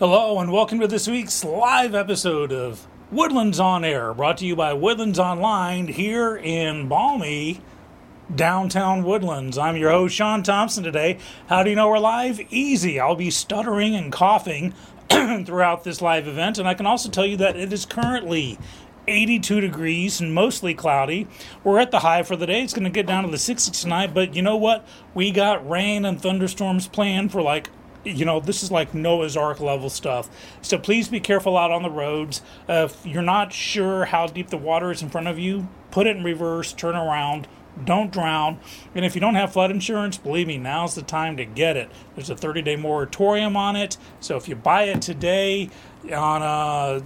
Hello, and welcome to this week's live episode of Woodlands on Air, brought to you by Woodlands Online here in balmy downtown Woodlands. I'm your host, Sean Thompson, today. How do you know we're live? Easy. I'll be stuttering and coughing throughout this live event, and I can also tell you that it is currently 82 degrees and mostly cloudy. We're at the high for the day. It's going to get down to the 60s tonight, but you know what? We got rain and thunderstorms planned for like you know, this is like Noah's Ark level stuff. So please be careful out on the roads. Uh, if you're not sure how deep the water is in front of you, put it in reverse, turn around, don't drown. And if you don't have flood insurance, believe me, now's the time to get it. There's a 30 day moratorium on it. So if you buy it today on uh,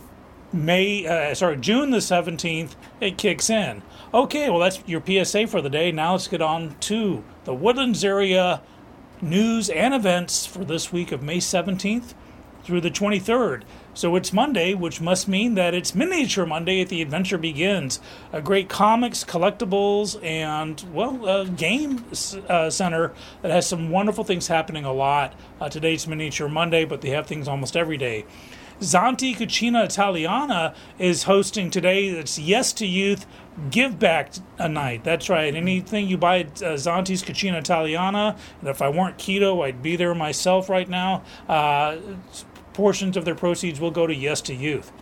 May, uh, sorry, June the 17th, it kicks in. Okay, well, that's your PSA for the day. Now let's get on to the Woodlands area news and events for this week of May 17th through the 23rd. So it's Monday, which must mean that it's Miniature Monday at the Adventure Begins, a great comics, collectibles, and, well, a game uh, center that has some wonderful things happening a lot. Uh, today's Miniature Monday, but they have things almost every day. Zanti Cucina Italiana is hosting today. It's Yes to Youth Give Back a Night. That's right. Anything you buy at uh, Zanti's Cucina Italiana, and if I weren't keto, I'd be there myself right now. Uh, portions of their proceeds will go to Yes to Youth.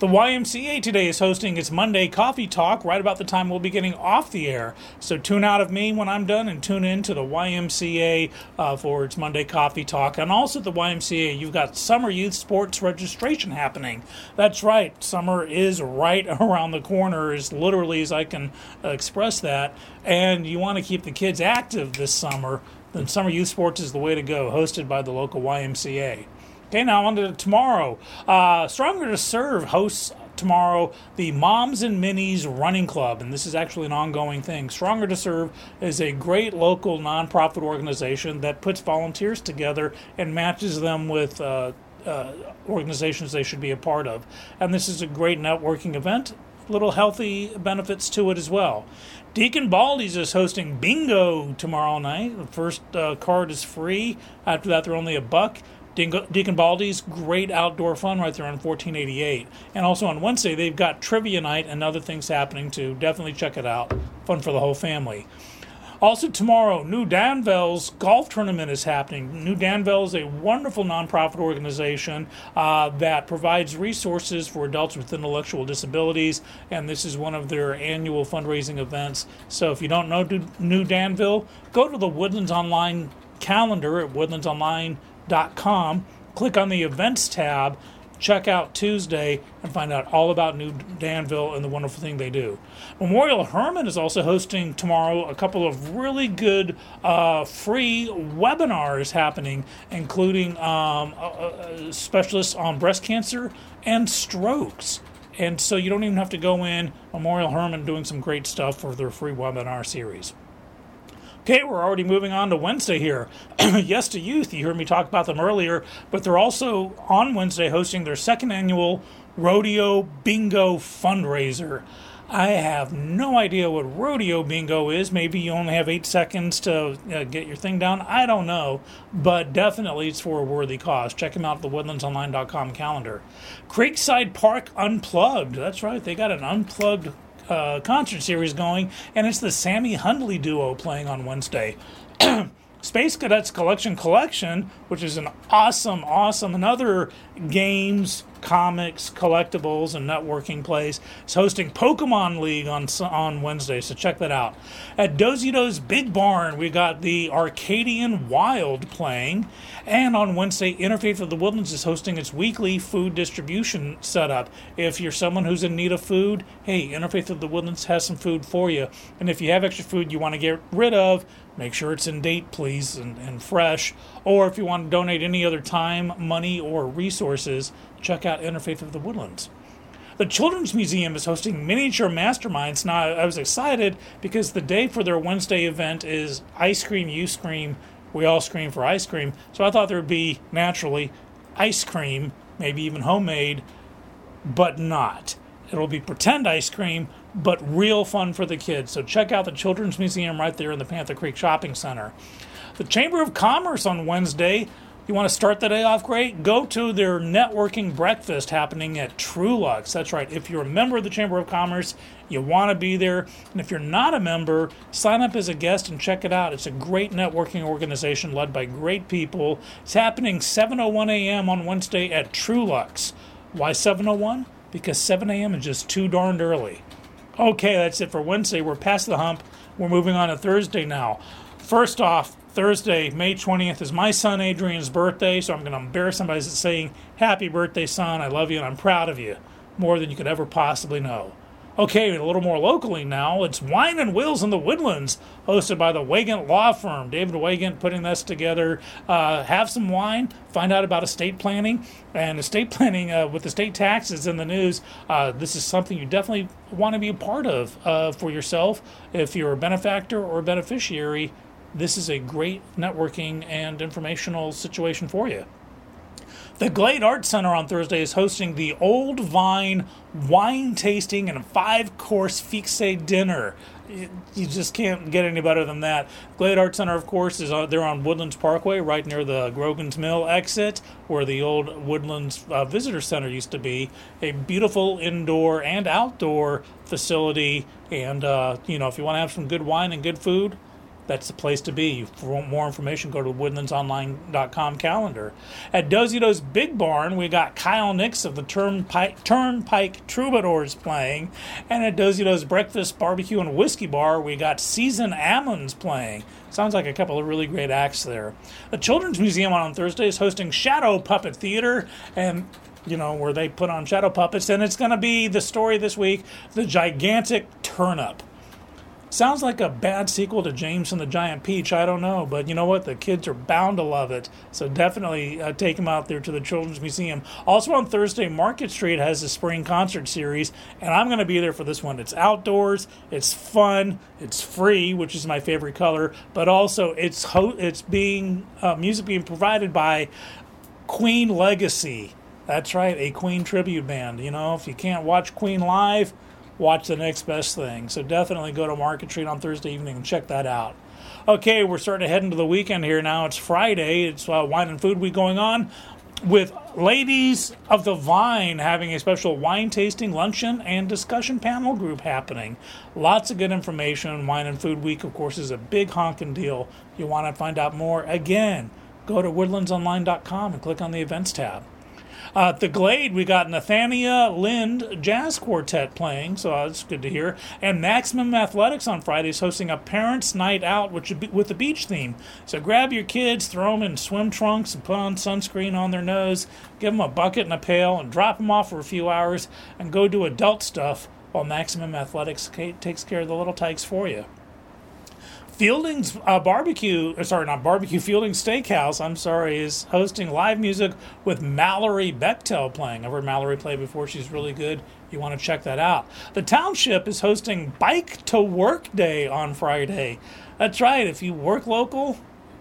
The YMCA today is hosting its Monday Coffee Talk right about the time we'll be getting off the air. So tune out of me when I'm done and tune in to the YMCA uh, for its Monday Coffee Talk. And also at the YMCA, you've got Summer Youth Sports registration happening. That's right, summer is right around the corner, as literally as I can uh, express that. And you want to keep the kids active this summer, then Summer Youth Sports is the way to go, hosted by the local YMCA. Okay, now on to tomorrow. Uh, Stronger to Serve hosts tomorrow the Moms and Minis Running Club, and this is actually an ongoing thing. Stronger to Serve is a great local nonprofit organization that puts volunteers together and matches them with. Uh, uh, organizations they should be a part of. And this is a great networking event. Little healthy benefits to it as well. Deacon Baldy's is hosting bingo tomorrow night. The first uh, card is free. After that, they're only a buck. Deacon Baldy's great outdoor fun right there on 1488. And also on Wednesday, they've got trivia night and other things happening too. Definitely check it out. Fun for the whole family. Also, tomorrow, New Danville's golf tournament is happening. New Danville is a wonderful nonprofit organization uh, that provides resources for adults with intellectual disabilities, and this is one of their annual fundraising events. So, if you don't know New Danville, go to the Woodlands Online calendar at woodlandsonline.com. Click on the events tab, check out Tuesday, and find out all about New Danville and the wonderful thing they do. Memorial Hermann is also hosting tomorrow a couple of really good uh, free webinars happening, including um, specialists on breast cancer and strokes. And so you don't even have to go in. Memorial Hermann doing some great stuff for their free webinar series. Okay, we're already moving on to Wednesday here. yes to Youth, you heard me talk about them earlier, but they're also on Wednesday hosting their second annual Rodeo Bingo fundraiser. I have no idea what rodeo bingo is. Maybe you only have eight seconds to uh, get your thing down. I don't know, but definitely it's for a worthy cause. Check them out at the woodlandsonline.com calendar. Creekside Park Unplugged. That's right, they got an unplugged uh, concert series going, and it's the Sammy Hundley duo playing on Wednesday. Space Cadets Collection Collection, which is an awesome, awesome, another games comics, collectibles, and networking place. It's hosting Pokemon League on on Wednesday, so check that out. At Dosey Doe's Big Barn, we got the Arcadian Wild playing, and on Wednesday, Interfaith of the Woodlands is hosting its weekly food distribution setup. If you're someone who's in need of food, hey, Interfaith of the Woodlands has some food for you. And if you have extra food you want to get rid of, make sure it's in date, please, and, and fresh. Or if you want to donate any other time, money, or resources, check out Interfaith of the Woodlands. The Children's Museum is hosting miniature masterminds. Now, I was excited because the day for their Wednesday event is Ice Cream, You Scream, We All Scream for Ice Cream. So I thought there would be naturally ice cream, maybe even homemade, but not. It'll be pretend ice cream, but real fun for the kids. So check out the Children's Museum right there in the Panther Creek Shopping Center. The Chamber of Commerce on Wednesday You want to start the day off great? Go to their networking breakfast happening at Truluck's. That's right. If you're a member of the Chamber of Commerce, you want to be there. And if you're not a member, sign up as a guest and check it out. It's a great networking organization led by great people. It's happening 7:01 a.m. on Wednesday at Truluck's. Why 7:01? Because 7 a.m. is just too darned early. Okay, that's it for Wednesday. We're past the hump. We're moving on to Thursday now. First off, Thursday, May 20th, is my son Adrian's birthday, so I'm going to embarrass him by saying, Happy birthday, son. I love you and I'm proud of you more than you could ever possibly know. Okay, a little more locally now. It's Wine and Wills in the Woodlands, hosted by the Wagant Law Firm. David Wagant putting this together. Uh, have some wine, find out about estate planning. And estate planning uh, with estate taxes in the news, uh, this is something you definitely want to be a part of uh, for yourself. If you're a benefactor or a beneficiary, this is a great networking and informational situation for you. The Glade Art Center on Thursday is hosting the Old Vine wine tasting and five course fixe dinner. You just can't get any better than that. Glade Art Center, of course, is on, they're on Woodlands Parkway, right near the Grogan's Mill exit, where the old Woodlands uh, Visitor Center used to be. A beautiful indoor and outdoor facility, and uh, you know, if you want to have some good wine and good food, that's the place to be. For more information, go to woodlandsonline.com calendar. At Dosey Doe's Big Barn, we got Kyle Nix of the Turnpike, Turnpike Troubadours playing. And at Dosey Doe's Breakfast Barbecue and Whiskey Bar, we got Season Ammons playing. Sounds like a couple of really great acts there. The Children's Museum on Thursday is hosting Shadow Puppet Theater, and you know, where they put on shadow puppets, and it's going to be the story this week The Gigantic Turnip. Sounds like a bad sequel to James and the Giant Peach. I don't know, but you know what? The kids are bound to love it. So definitely uh, take them out there to the Children's Museum. Also on Thursday, Market Street has a spring concert series, and I'm going to be there for this one. It's outdoors, it's fun, it's free, which is my favorite color, but also it's ho- it's being uh, music being provided by Queen Legacy. That's right, a Queen tribute band. You know, if you can't watch Queen live watch the next best thing. So definitely go to Market Street on Thursday evening and check that out. Okay, we're starting to head into the weekend here now. It's Friday. It's uh, Wine and Food Week going on with Ladies of the Vine having a special wine tasting luncheon and discussion panel group happening. Lots of good information. Wine and Food Week, of course, is a big honking deal. You want to find out more? Again, go to woodlandsonline.com and click on the events tab. Uh, at the Glade, we got Nathania Lind Jazz Quartet playing, so that's good to hear. And Maximum Athletics on Fridays hosting a Parents' Night Out which with the beach theme. So grab your kids, throw them in swim trunks, and put on sunscreen on their nose, give them a bucket and a pail, and drop them off for a few hours, and go do adult stuff while Maximum Athletics takes care of the little tykes for you. Fielding's uh, barbecue, uh, sorry, not barbecue, Fielding Steakhouse, I'm sorry, is hosting live music with Mallory Bechtel playing. I've heard Mallory play before. She's really good. You want to check that out. The Township is hosting Bike to Work Day on Friday. That's right. If you work local,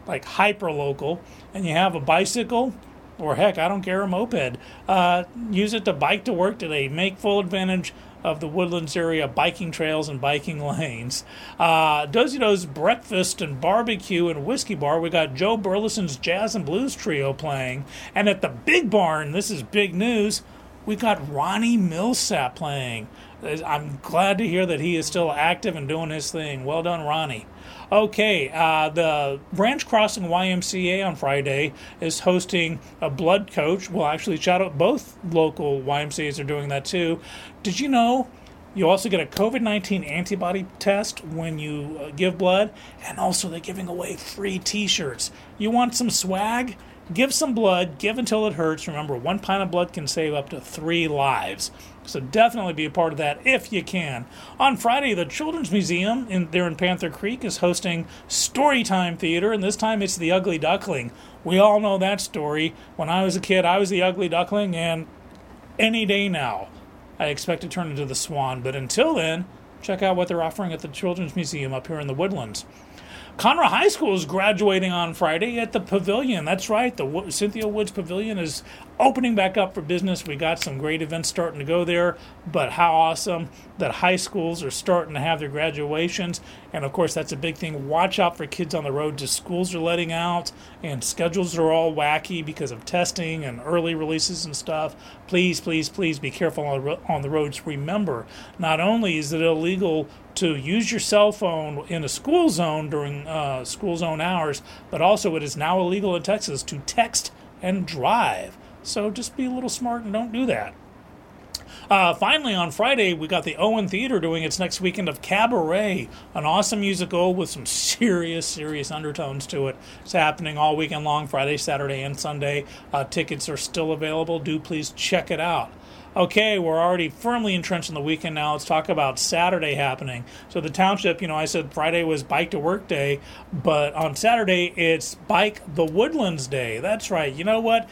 like hyper local, and you have a bicycle, or heck, I don't care, a moped, uh, use it to bike to work today. Make full advantage of the Woodlands area biking trails and biking lanes. Uh, Dosey Doe's Breakfast and Barbecue and Whiskey Bar, we got Joe Burleson's Jazz and Blues Trio playing. And at the Big Barn, this is big news, we got Ronnie Milsap playing. I'm glad to hear that he is still active and doing his thing. Well done, Ronnie. Okay, uh, the Branch Crossing YMCA on Friday is hosting a blood coach. Well, actually, shout out both local YMCAs are doing that too. Did you know you also get a COVID 19 antibody test when you uh, give blood, and also they're giving away free t shirts. You want some swag? Give some blood, give until it hurts. Remember, one pint of blood can save up to three lives. So definitely be a part of that if you can. On Friday, the Children's Museum in there in Panther Creek is hosting Storytime Theater, and this time it's the Ugly Duckling. We all know that story. When I was a kid, I was the Ugly Duckling, and any day now, I expect to turn into the Swan. But until then, check out what they're offering at the Children's Museum up here in the Woodlands. Conroe High School is graduating on Friday at the Pavilion. That's right, the Cynthia Woods Pavilion is opening back up for business. We got some great events starting to go there, but how awesome that high schools are starting to have their graduations. And of course, that's a big thing. Watch out for kids on the road. Just schools are letting out, and schedules are all wacky because of testing and early releases and stuff. Please, please, please be careful on the roads. Remember, not only is it illegal to use your cell phone in a school zone during uh, school zone hours, but also it is now illegal in Texas to text and drive. So just be a little smart and don't do that. Uh, finally, on Friday, we got the Owen Theater doing its next weekend of Cabaret, an awesome musical with some serious, serious undertones to it. It's happening all weekend long, Friday, Saturday, and Sunday. Uh, tickets are still available. Do please check it out. Okay, we're already firmly entrenched in the weekend now. Let's talk about Saturday happening. So, the township, you know, I said Friday was Bike to Work Day, but on Saturday, it's Bike the Woodlands Day. That's right. You know what?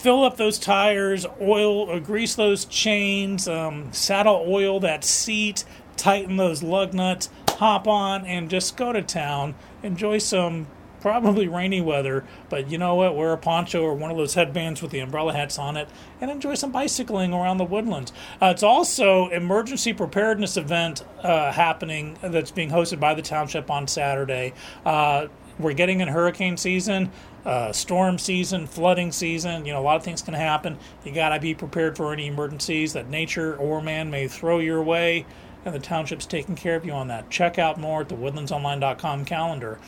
Fill up those tires, oil, or uh, grease those chains, um, saddle oil that seat, tighten those lug nuts, hop on, and just go to town. Enjoy some probably rainy weather, but you know what? Wear a poncho or one of those headbands with the umbrella hats on it, and enjoy some bicycling around the woodlands. Uh, it's also emergency preparedness event uh, happening that's being hosted by the township on Saturday. Uh, we're getting in hurricane season uh, storm season, flooding season. You know, a lot of things can happen. You got to be prepared for any emergencies that nature or man may throw your way, and the township's taking care of you on that. Check out more at the woodlandsonline.com calendar.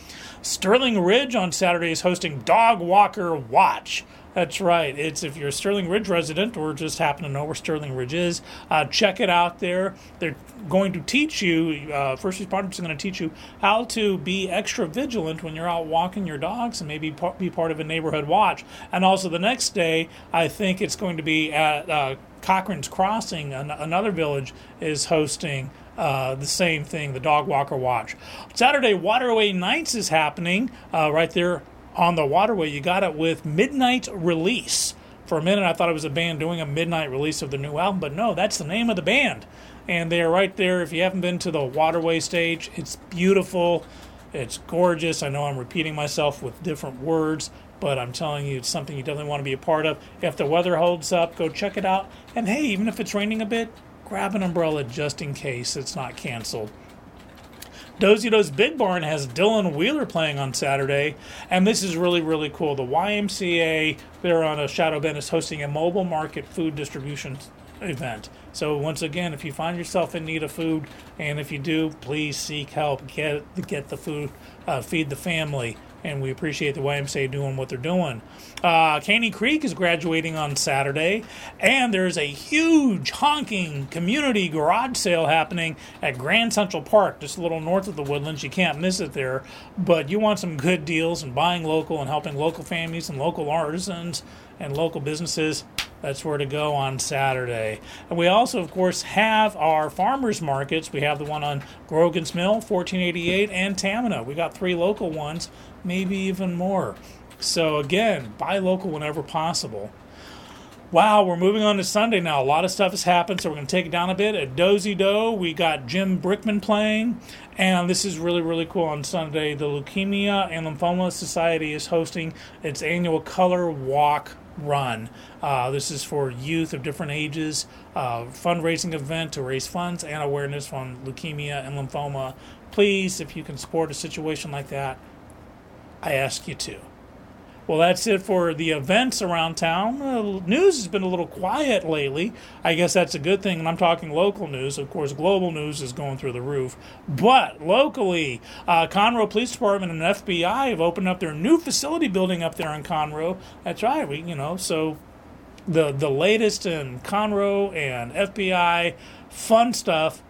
Sterling Ridge on Saturday is hosting Dog Walker Watch. That's right. It's if you're a Sterling Ridge resident or just happen to know where Sterling Ridge is, uh, check it out there. They're going to teach you, uh, first responders are going to teach you how to be extra vigilant when you're out walking your dogs and maybe be part of a neighborhood watch. And also the next day, I think it's going to be at uh, Cochran's Crossing, an- another village, is hosting. Uh, the same thing, the Dog Walker Watch. Saturday, Waterway Nights is happening uh, right there on the waterway. You got it with Midnight Release. For a minute, I thought it was a band doing a midnight release of their new album, but no, that's the name of the band. And they are right there. If you haven't been to the waterway stage, it's beautiful. It's gorgeous. I know I'm repeating myself with different words, but I'm telling you, it's something you definitely want to be a part of. If the weather holds up, go check it out. And hey, even if it's raining a bit, grab an umbrella just in case it's not canceled. Dosey Doe's Big Barn has Dylan Wheeler playing on Saturday, and this is really, really cool. The YMCA, they're on a Shadow Bend, is hosting a mobile market food distribution event. So once again, if you find yourself in need of food, and if you do, please seek help. Get get the food, uh, feed the family and we appreciate the YMCA doing what they're doing. Uh, Caney Creek is graduating on Saturday, and there's a huge honking community garage sale happening at Grand Central Park, just a little north of the Woodlands. You can't miss it there, but you want some good deals and buying local and helping local families and local artisans and local businesses that's where to go on Saturday. And we also, of course, have our farmers markets. We have the one on Grogan's Mill, 1488, and Tamina. We got three local ones, maybe even more. So again, buy local whenever possible. Wow, we're moving on to Sunday now. A lot of stuff has happened, so we're going to take it down a bit. At Dosey Doe, we got Jim Brickman playing, and this is really, really cool on Sunday. The Leukemia and Lymphoma Society is hosting its annual Color Walk run. Uh, this is for youth of different ages, uh, fundraising event to raise funds and awareness on leukemia and lymphoma. Please, if you can support a situation like that, I ask you to. Well, that's it for the events around town. Uh, news has been a little quiet lately. I guess that's a good thing, and I'm talking local news. Of course, global news is going through the roof. But locally, uh, Conroe Police Department and FBI have opened up their new facility building up there in Conroe. That's right. We, you know, so the the latest in Conroe and FBI fun stuff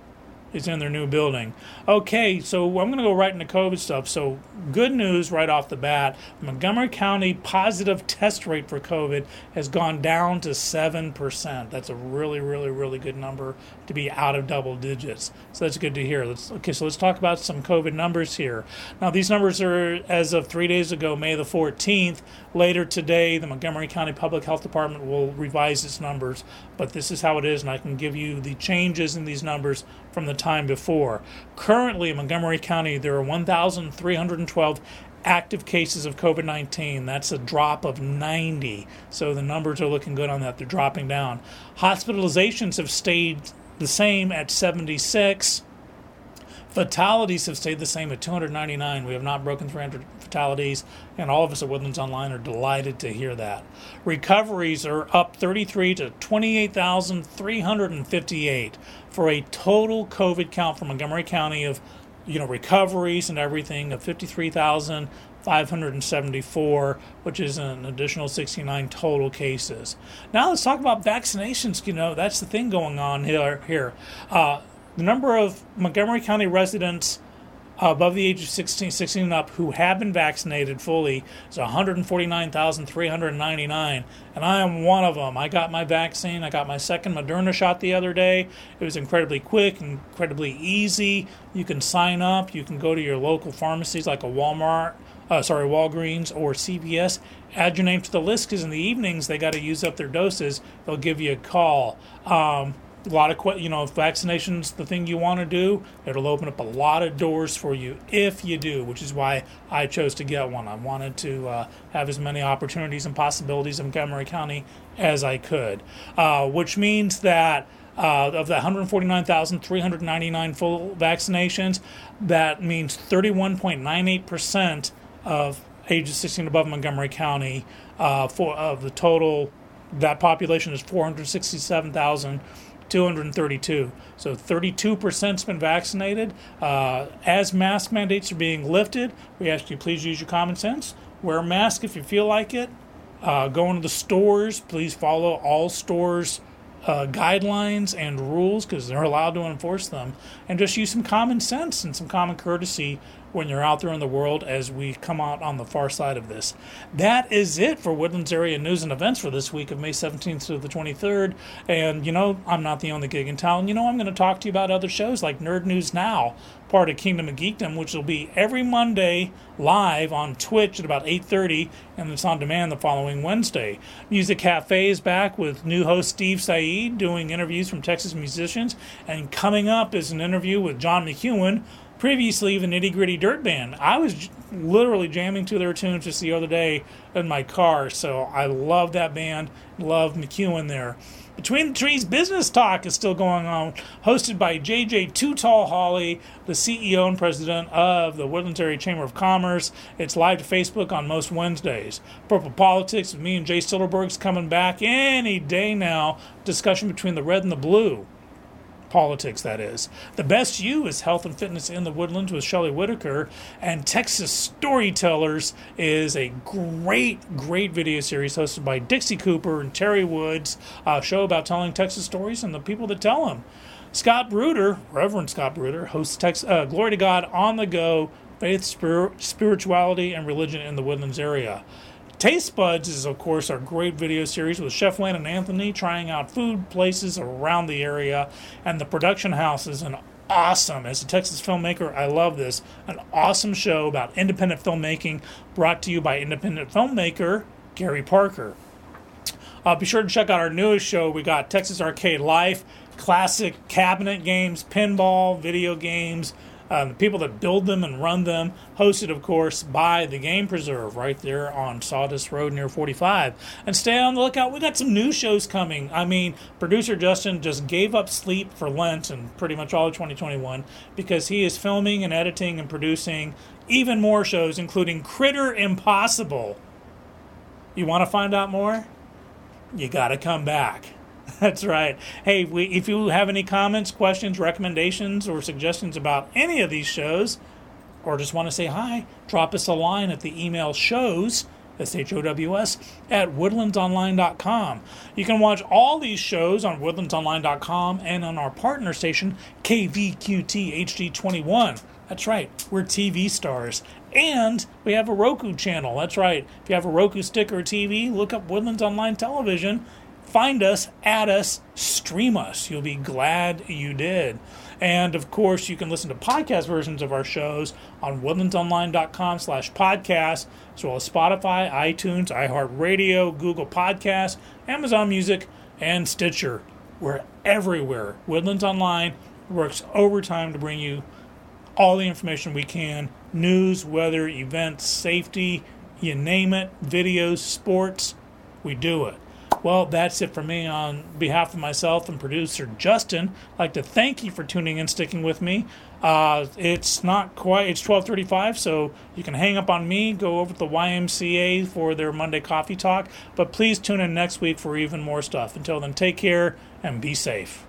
is in their new building. Okay, so I'm going to go right into COVID stuff. So, good news right off the bat Montgomery County positive test rate for COVID has gone down to 7%. That's a really, really, really good number to be out of double digits. So, that's good to hear. Let's, okay, so let's talk about some COVID numbers here. Now, these numbers are as of three days ago, May the 14th. Later today, the Montgomery County Public Health Department will revise its numbers, but this is how it is, and I can give you the changes in these numbers from the time before. Currently, in Montgomery County, there are 1,312 active cases of COVID 19. That's a drop of 90. So the numbers are looking good on that. They're dropping down. Hospitalizations have stayed the same at 76. Fatalities have stayed the same at 299. We have not broken 300 fatalities, and all of us at Woodlands Online are delighted to hear that. Recoveries are up 33 to 28,358 for a total COVID count for Montgomery County of you know recoveries and everything of 53,574, which is an additional 69 total cases. Now let's talk about vaccinations. You know that's the thing going on here. Here, uh, the number of Montgomery County residents above the age of 16, 16 and up who have been vaccinated fully is 149,399, and I am one of them. I got my vaccine. I got my second Moderna shot the other day. It was incredibly quick, incredibly easy. You can sign up. You can go to your local pharmacies like a Walmart, uh, sorry, Walgreens or CVS. Add your name to the list because in the evenings they got to use up their doses. They'll give you a call. Um, a lot of you know if vaccination's the thing you want to do it'll open up a lot of doors for you if you do which is why i chose to get one i wanted to uh, have as many opportunities and possibilities in montgomery county as i could uh, which means that uh, of the 149,399 full vaccinations, that means 31.98% of ages 16 and above Montgomery County uh, for of the total. That population is 467,000 232. So 32%'s been vaccinated. Uh, as mask mandates are being lifted, we ask you please use your common sense. Wear a mask if you feel like it. Uh, go into the stores. Please follow all stores' uh, guidelines and rules because they're allowed to enforce them. And just use some common sense and some common courtesy when you're out there in the world as we come out on the far side of this. That is it for Woodlands area news and events for this week of May 17th to the 23rd. And you know, I'm not the only gig in town. You know, I'm going to talk to you about other shows like Nerd News Now, part of Kingdom of Geekdom, which will be every Monday live on Twitch at about 8:30, and it's on demand the following Wednesday. Music Cafe is back with new host Steve Saeed doing interviews from Texas musicians, and coming up is an interview with John McEwen previously the Nitty Gritty Dirt Band. I was literally jamming to their tunes just the other day in my car, so I love that band. Love McEwen there. Between the Trees Business Talk is still going on, hosted by JJ Too Tall Holly, the CEO and president of the Woodlands Area Chamber of Commerce. It's live to Facebook on most Wednesdays. Purple Politics with me and Jay Silverberg's coming back any day now. Discussion between the red and the blue politics, that is. The Best You is Health and Fitness in the Woodlands with Shelley Whitaker. And Texas Storytellers is a great, great video series hosted by Dixie Cooper and Terry Woods, a show about telling Texas stories and the people that tell them. Scott Bruder, Reverend Scott Bruder, hosts Tex- uh, Glory to God on the Go, Faith, Spir- Spirituality, and Religion in the Woodlands area. Taste Buds is, of course, our great video series with Chef Wayne and Anthony trying out food places around the area. And the production house is an awesome, as a Texas filmmaker, I love this, an awesome show about independent filmmaking brought to you by independent filmmaker Gary Parker. Uh, be sure to check out our newest show. We got Texas Arcade Life, classic cabinet games, pinball, video games, uh, the people that build them and run them, hosted, of course, by the Game Preserve right there on Sawdust Road near 45. And stay on the lookout. We got some new shows coming. I mean, producer Justin just gave up sleep for Lent and pretty much all of 2021 because he is filming and editing and producing even more shows, including Critter Impossible. You want to find out more? You got to come back. That's right. Hey, we, if you have any comments, questions, recommendations, or suggestions about any of these shows, or just want to say hi, drop us a line at the email shows, S-H-O-W-S, at woodlandsonline.com. You can watch all these shows on woodlandsonline.com and on our partner station, KVQT HD21. That's right, we're TV stars. And we have a Roku channel. That's right. If you have a Roku stick or TV, look up Woodlands Online Television find us, add us, stream us. You'll be glad you did. And of course, you can listen to podcast versions of our shows on woodlandsonline.com slash podcast, as well as Spotify, iTunes, iHeartRadio, Google Podcasts, Amazon Music, and Stitcher. We're everywhere. Woodlands Online, works overtime to bring you all the information we can news, weather, events, safety, you name it, videos, sports. We do it. Well, that's it for me. On behalf of myself and producer Justin, I'd like to thank you for tuning in, sticking with me. Uh, it's not quite. It's twelve thirty-five, so you can hang up on me. Go over to the YMCA for their Monday coffee talk. But please tune in next week for even more stuff. Until then, take care and be safe.